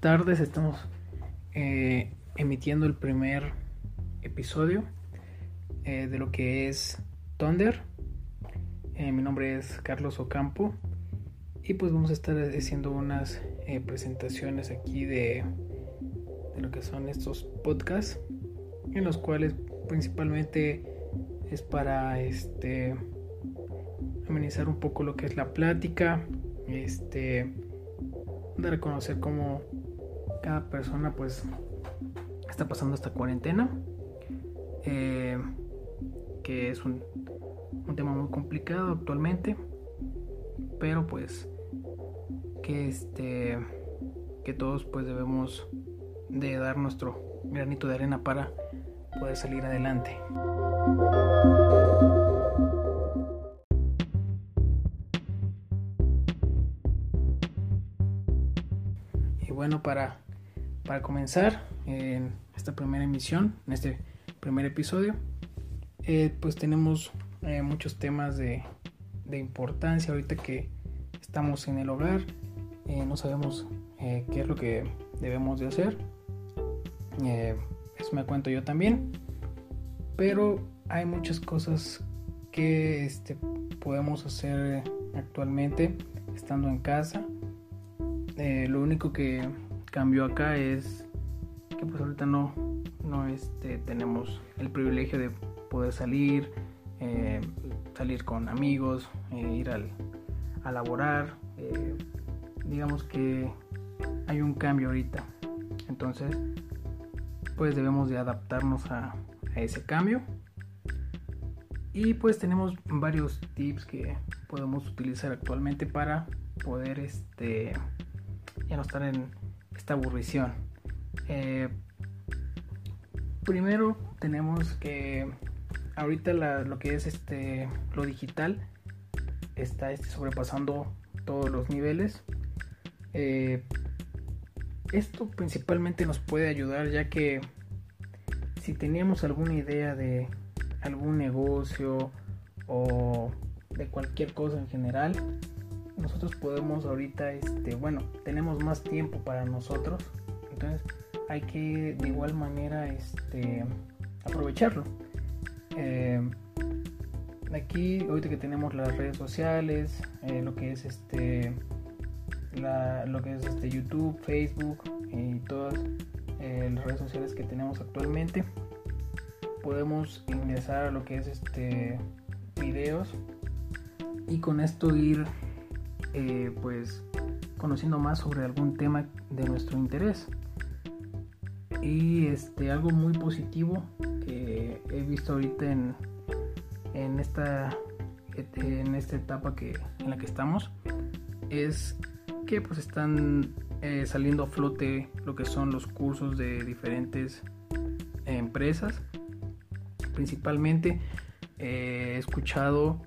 Tardes. Estamos eh, emitiendo el primer episodio eh, de lo que es Thunder. Eh, mi nombre es Carlos Ocampo y pues vamos a estar haciendo unas presentaciones aquí de, de lo que son estos podcasts en los cuales principalmente es para este amenizar un poco lo que es la plática este dar a conocer cómo cada persona pues está pasando esta cuarentena eh, que es un, un tema muy complicado actualmente pero pues que este que todos pues debemos de dar nuestro granito de arena para poder salir adelante. Y bueno, para, para comenzar en esta primera emisión, en este primer episodio, eh, pues tenemos eh, muchos temas de, de, importancia ahorita que estamos en el hogar, eh, no sabemos qué es lo que debemos de hacer. eso me cuento yo también. Pero hay muchas cosas que este, podemos hacer actualmente estando en casa. Eh, lo único que cambió acá es que pues ahorita no, no este, tenemos el privilegio de poder salir, eh, salir con amigos, eh, ir al, a laborar. digamos que hay un cambio ahorita. Entonces, pues debemos de adaptarnos a, a ese cambio. Y pues tenemos varios tips que podemos utilizar actualmente para poder este ya no estar en esta aburrición. Eh, primero tenemos que ahorita lo que es este lo digital está este, sobrepasando todos los niveles. Eh, esto principalmente nos puede ayudar ya que si teníamos alguna idea de algún negocio o de cualquier cosa en general, nosotros podemos ahorita, este, bueno, tenemos más tiempo para nosotros, entonces hay que de igual manera este, aprovecharlo. Eh, aquí, ahorita que tenemos las redes sociales, eh, lo que es este, lo que es este YouTube, Facebook y todas eh, las redes sociales que tenemos actualmente podemos ingresar a lo que es este videos y con esto ir eh, pues conociendo más sobre algún tema de nuestro interés. Y este algo muy positivo que he visto ahorita en, en esta en esta etapa que en la que estamos es que pues están eh, saliendo a flote lo que son los cursos de diferentes empresas. Principalmente eh, he escuchado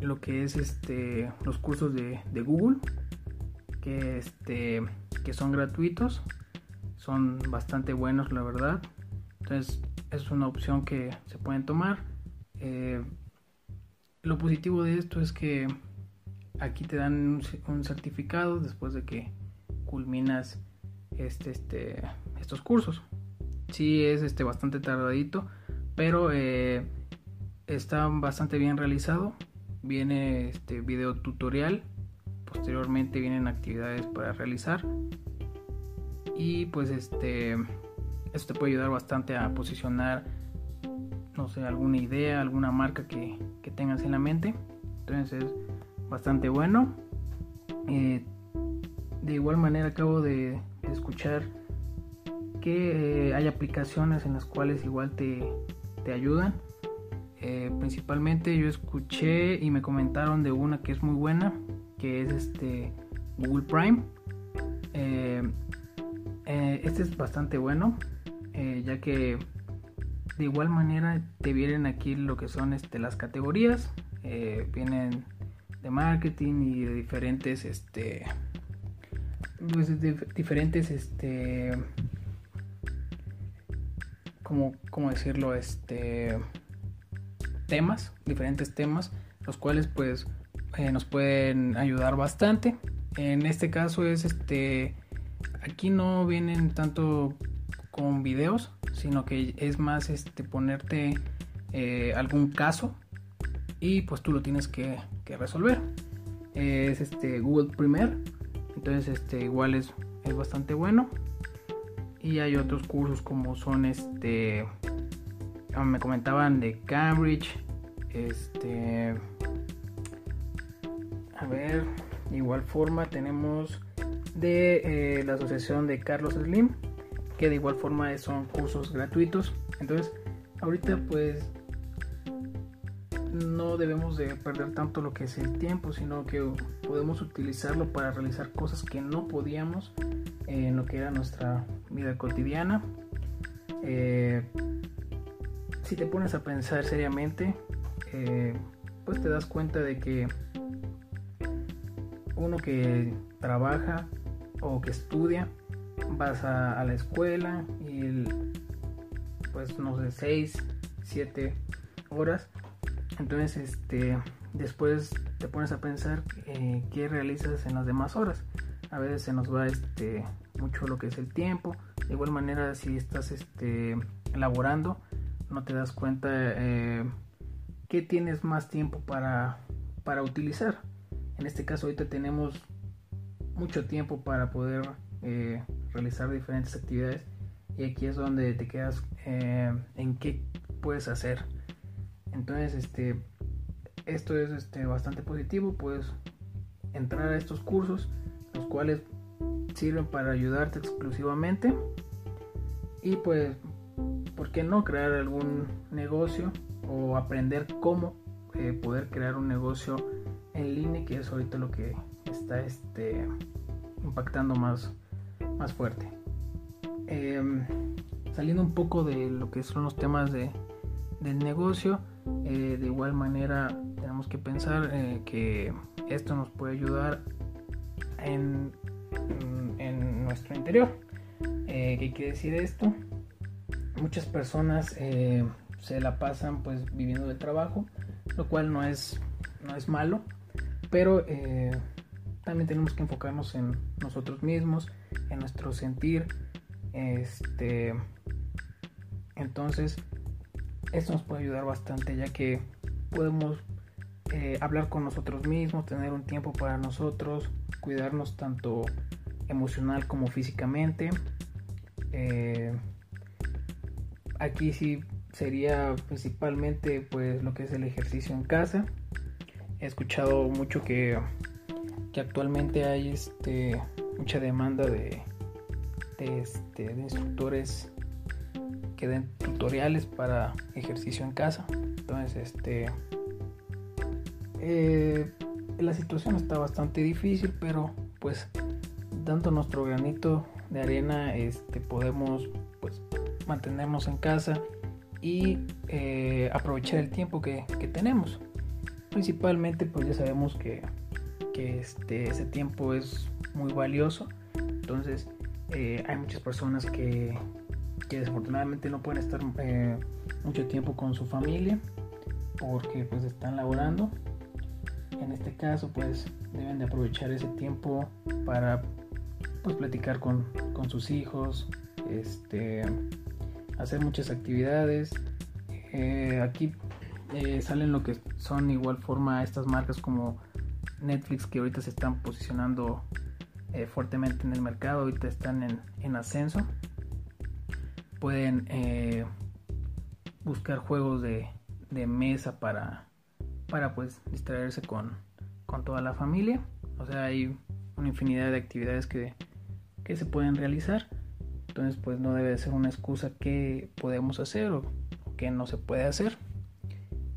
lo que es este los cursos de, Google que este que son gratuitos son bastante buenos la verdad. Entonces es una opción que se pueden tomar. Eh, lo positivo de esto es que aquí te dan un, certificado después de que culminas este, este, estos cursos. Sí es este bastante tardadito pero eh, está bastante bien realizado. Viene este video tutorial, posteriormente vienen actividades para realizar y pues este esto te puede ayudar bastante a posicionar no sé alguna idea, alguna marca que, tengas en la mente. Entonces es bastante bueno. Eh, de igual manera acabo de, escuchar que eh, hay aplicaciones en las cuales igual te, te ayudan. Eh, principalmente yo escuché y me comentaron de una que es muy buena, que es este Google Prime. Eh, eh, este es bastante bueno, ya que de igual manera te vienen aquí lo que son este, las categorías, vienen de marketing y de diferentes, este, pues, diferentes, este, como, ¿cómo decirlo? Este, temas, diferentes temas, los cuales pues eh, nos pueden ayudar bastante. En este caso es este aquí no vienen tanto con videos, sino que es más este ponerte eh, algún caso y pues tú lo tienes que, resolver. es este Google Primer, entonces este igual es, es bastante bueno. Y hay otros cursos como son este me comentaban de Cambridge, este a ver, igual forma tenemos de eh, la asociación de Carlos Slim, que de igual forma son cursos gratuitos. Entonces, ahorita pues no debemos de perder tanto lo que es el tiempo, sino que podemos utilizarlo para realizar cosas que no podíamos en lo que era nuestra vida cotidiana. Eh, si te pones a pensar seriamente, eh, pues te das cuenta de que uno que trabaja o que estudia, vas a, la escuela y pues no sé, 6, 7 horas. Entonces, este, después te pones a pensar eh, qué realizas en las demás horas. A veces se nos va este, mucho lo que es el tiempo. De igual manera, si estás este, elaborando, no te das cuenta eh, que tienes más tiempo para, para utilizar. En este caso ahorita tenemos mucho tiempo para poder eh, realizar diferentes actividades y aquí es donde te quedas eh, en qué puedes hacer. Entonces este esto es este, bastante positivo, puedes entrar a estos cursos los cuales sirven para ayudarte exclusivamente y pues ¿por qué no crear algún negocio o aprender cómo eh, poder crear un negocio en línea, que es ahorita lo que está este, impactando más, más fuerte. Em, saliendo un poco de lo que son los temas de, del negocio, eh, de igual manera tenemos que pensar eh, que esto nos puede ayudar en, en nuestro interior. ¿Qué quiere decir esto? Muchas personas se la pasan pues viviendo del trabajo, lo cual no es, no es malo, pero eh, también tenemos que enfocarnos en nosotros mismos, en nuestro sentir. Este, entonces, esto nos puede ayudar bastante ya que podemos eh, hablar con nosotros mismos, tener un tiempo para nosotros, cuidarnos tanto emocional como físicamente. Eh, aquí sí sería principalmente pues lo que es el ejercicio en casa he escuchado mucho que, que actualmente hay este, mucha demanda de, de, este, de instructores que den tutoriales para ejercicio en casa. Entonces, este, eh, la situación está bastante difícil, pero pues dando nuestro granito de arena, este, podemos mantenernos en casa y eh, aprovechar el tiempo que, que tenemos principalmente pues ya sabemos que, este, ese tiempo es muy valioso. Entonces eh, hay muchas personas que, desafortunadamente no pueden estar eh, mucho tiempo con su familia porque pues están laborando. En este caso pues deben de aprovechar ese tiempo para pues platicar con, sus hijos, este, hacer muchas actividades. Eh, aquí eh, salen lo que son igual forma estas marcas como Netflix que ahorita se están posicionando eh, fuertemente en el mercado, ahorita están en, ascenso. Pueden buscar juegos de, mesa para, para pues distraerse con, toda la familia. O sea, hay una infinidad de actividades que, que se pueden realizar. Entonces pues no debe ser una excusa que podemos hacer o que no se puede hacer.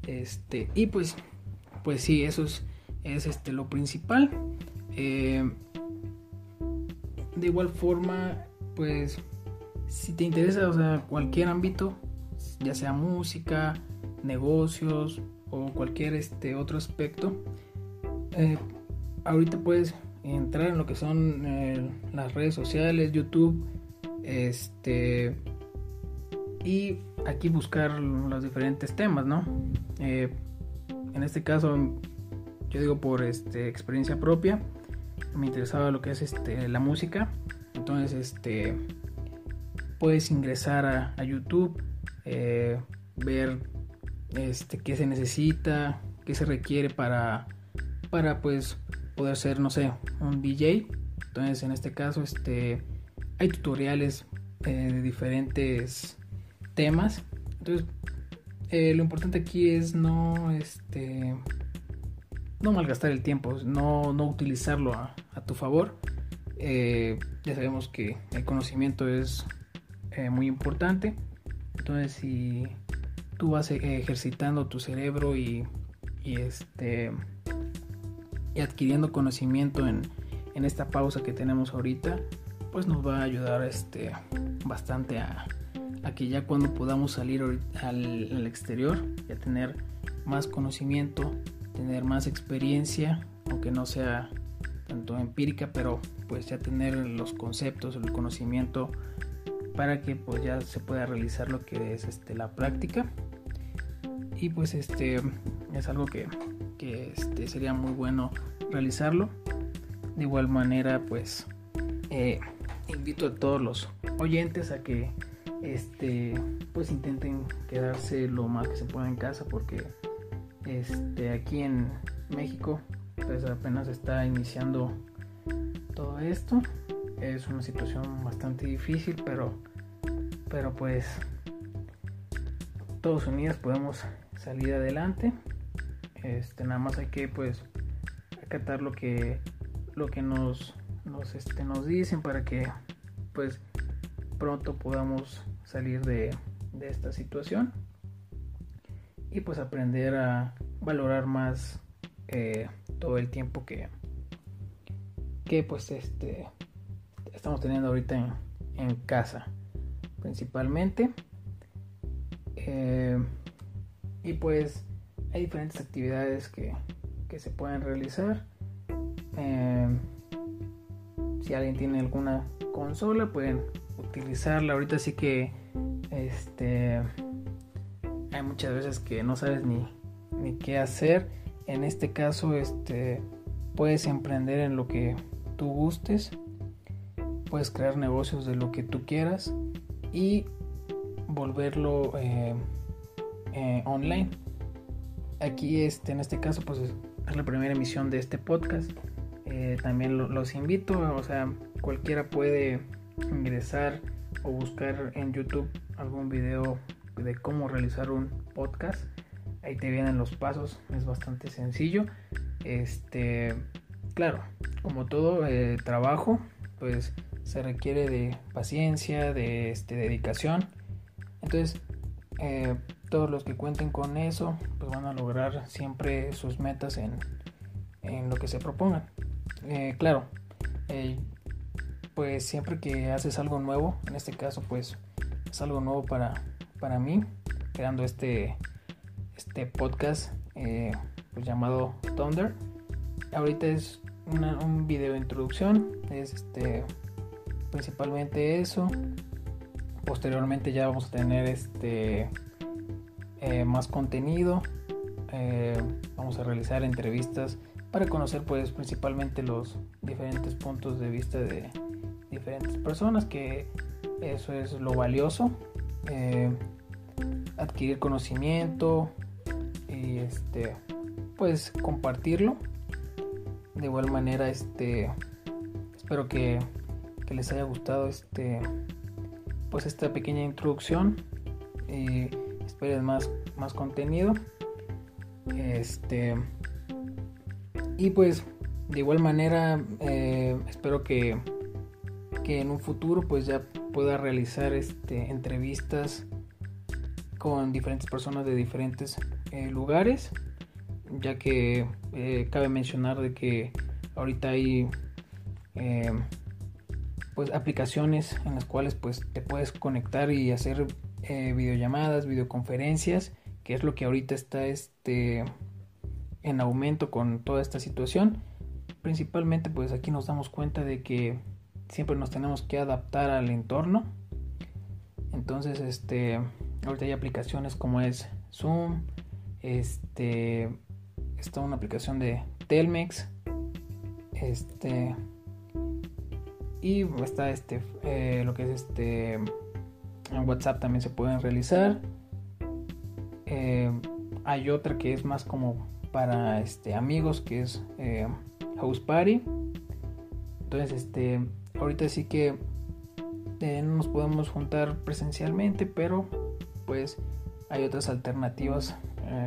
Este, y pues, pues sí, eso es, es este, lo principal. Eh, de igual forma, pues, si te interesa, o sea, cualquier ámbito, ya sea música, negocios o cualquier este otro aspecto, eh, ahorita puedes entrar en lo que son eh, las redes sociales, YouTube, este y aquí buscar los diferentes temas, ¿no? Eh, en este caso, yo digo por este, experiencia propia, me interesaba lo que es este, la música, Entonces, este, puedes ingresar a, YouTube, eh, ver este, qué se necesita, qué se requiere para, para pues poder ser, no sé, un DJ. Entonces, en este caso, este, hay tutoriales eh, de diferentes temas. Entonces, eh, lo importante aquí es no, este, no malgastar el tiempo, no, no utilizarlo a, tu favor. Eh, ya sabemos que el conocimiento es muy importante. Entonces, si tú vas ejercitando tu cerebro y, y este y adquiriendo conocimiento en, en esta pausa que tenemos ahorita, pues nos va a ayudar este, bastante a, que ya cuando podamos salir al, exterior, ya tener más conocimiento, tener más experiencia, aunque no sea tanto empírica, pero pues ya tener los conceptos, el conocimiento para que pues ya se pueda realizar lo que es este, la práctica. Y pues este es algo que, que este, sería muy bueno realizarlo. De igual manera pues eh, invito a todos los oyentes a que este pues intenten quedarse lo más que se pueda en casa porque este aquí en México pues apenas está iniciando todo esto. Es una situación bastante difícil pero pero pues todos unidos podemos salir adelante. Este nada más hay que pues acatar lo que lo que nos nos, este, nos dicen para que pues pronto podamos salir de, esta situación y pues aprender a valorar más eh, todo el tiempo que que pues este estamos teniendo ahorita en, casa principalmente. Eh, y pues hay diferentes actividades que, que se pueden realizar. Eh, si alguien tiene alguna consola pueden utilizarla. Ahorita sí que este hay muchas veces que no sabes ni, ni qué hacer. En este caso este puedes emprender en lo que tú gustes. Puedes crear negocios de lo que tú quieras y volverlo eh, eh, online. Aquí este en este caso pues es la primera emisión de este podcast eh, también los invito, o sea, cualquiera puede ingresar o buscar en YouTube algún video de cómo realizar un podcast. Ahí te vienen los pasos, es bastante sencillo. Este, claro, como todo eh, trabajo, pues se requiere de paciencia, de este, dedicación. Entonces, eh, todos los que cuenten con eso, pues van a lograr siempre sus metas en, en lo que se propongan. Eh, claro, eh, pues siempre que haces algo nuevo, en este caso pues es algo nuevo para, para mí, creando este, este podcast eh, pues, llamado Thunder. Ahorita es un video de introducción, es este principalmente eso. Posteriormente ya vamos a tener este más contenido. vamos a realizar entrevistas para conocer pues principalmente los diferentes puntos de vista de diferentes personas que eso es lo valioso eh, adquirir conocimiento y este pues compartirlo. De igual manera este espero que, que les haya gustado este pues esta pequeña introducción y esperen más más contenido. Este y pues de igual manera eh, espero que, que, en un futuro pues ya pueda realizar este, entrevistas con diferentes personas de diferentes eh, lugares ya que eh, cabe mencionar de que ahorita hay pues aplicaciones en las cuales pues te puedes conectar y hacer videollamadas videoconferencias que es lo que ahorita está este en aumento con toda esta situación. Principalmente pues aquí nos damos cuenta de que siempre nos tenemos que adaptar al entorno. Entonces, este, ahorita hay aplicaciones como es Zoom, este, está una aplicación de Telmex, este, y está este eh, lo que es este en WhatsApp también se pueden realizar eh, hay otra que es más como para este amigos que es eh, house party. Entonces este ahorita sí que no nos podemos juntar presencialmente pero pues hay otras alternativas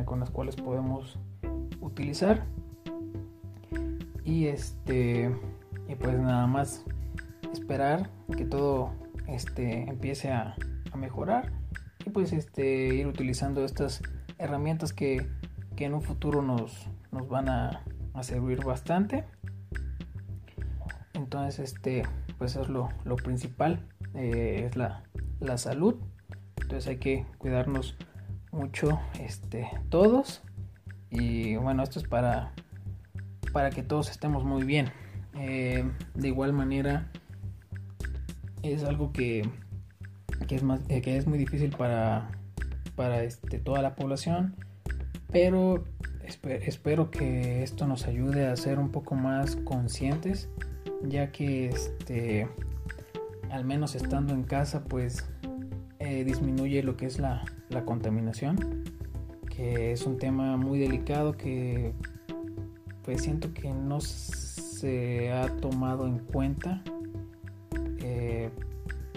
con las cuales podemos utilizar. Y este y pues nada más esperar que todo este empiece a, mejorar. Y pues este ir utilizando estas herramientas que, en un futuro nos, nos van a, servir bastante. Entonces este pues es lo, principal eh, es la, la, salud. Entonces hay que cuidarnos mucho este todos. Y bueno esto es para para que todos estemos muy bien. Eh, de igual manera es algo que, es, más, que es muy difícil para, para este, toda la población, pero espero que esto nos ayude a ser un poco más conscientes, ya que este, al menos estando en casa, pues eh, disminuye lo que es la, la contaminación, que es un tema muy delicado que pues siento que no se ha tomado en cuenta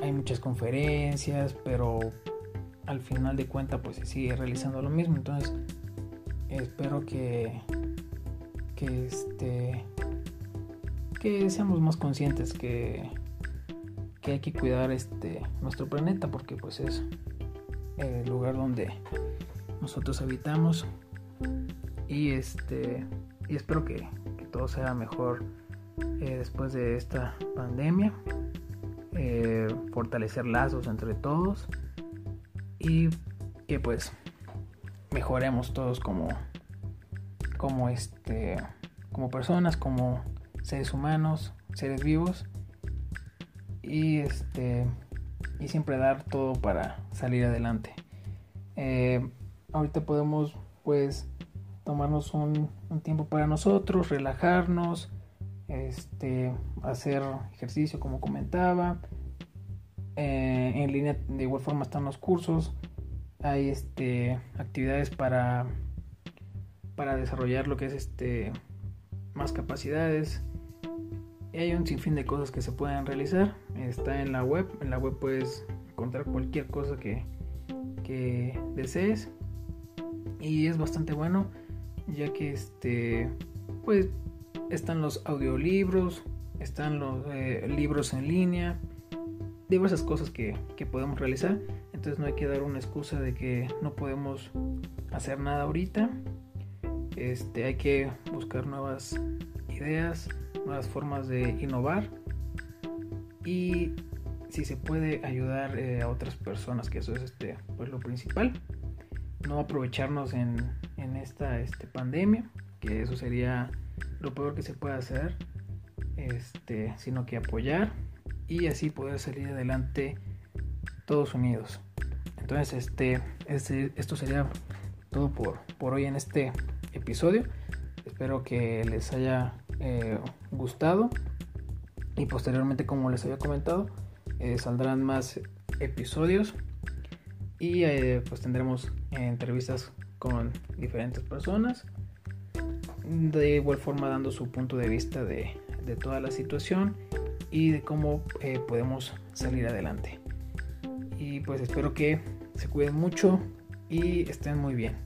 hay muchas conferencias, pero al final de cuentas pues se sigue realizando lo mismo. Entonces espero que, que este que seamos más conscientes que, que hay que cuidar este nuestro planeta porque pues es el lugar donde nosotros habitamos. Y este y espero que, todo sea mejor eh, después de esta pandemia. Eh, fortalecer lazos entre todos. Y que pues mejoremos todos como como este como personas como seres humanos seres vivos y este y siempre dar todo para salir adelante eh, ahorita podemos pues tomarnos un, un tiempo para nosotros relajarnos este, hacer ejercicio como comentaba. Eh, en línea de igual forma están los cursos. Hay este, actividades para, para desarrollar lo que es este, más capacidades. Y hay un sinfín de cosas que se pueden realizar. Está en la web. En la web puedes encontrar cualquier cosa que, que desees. Y es bastante bueno. Ya que este. Pues están los audiolibros, están los eh, libros en línea, diversas cosas que, podemos realizar. Entonces no hay que dar una excusa de que no podemos hacer nada ahorita. Este, hay que buscar nuevas ideas, nuevas formas de innovar y si se puede ayudar eh, a otras personas, que eso es este, pues lo principal. No aprovecharnos en, en esta este, pandemia, que eso sería lo peor que se puede hacer, este, sino que apoyar y así poder salir adelante todos unidos. Entonces, este, este esto sería todo por, por hoy en este episodio. Espero que les haya eh, gustado y posteriormente, como les había comentado, eh, saldrán más episodios y eh, pues tendremos entrevistas con diferentes personas de igual forma dando su punto de vista de, toda la situación y de cómo podemos salir adelante. Y pues espero que se cuiden mucho y estén muy bien.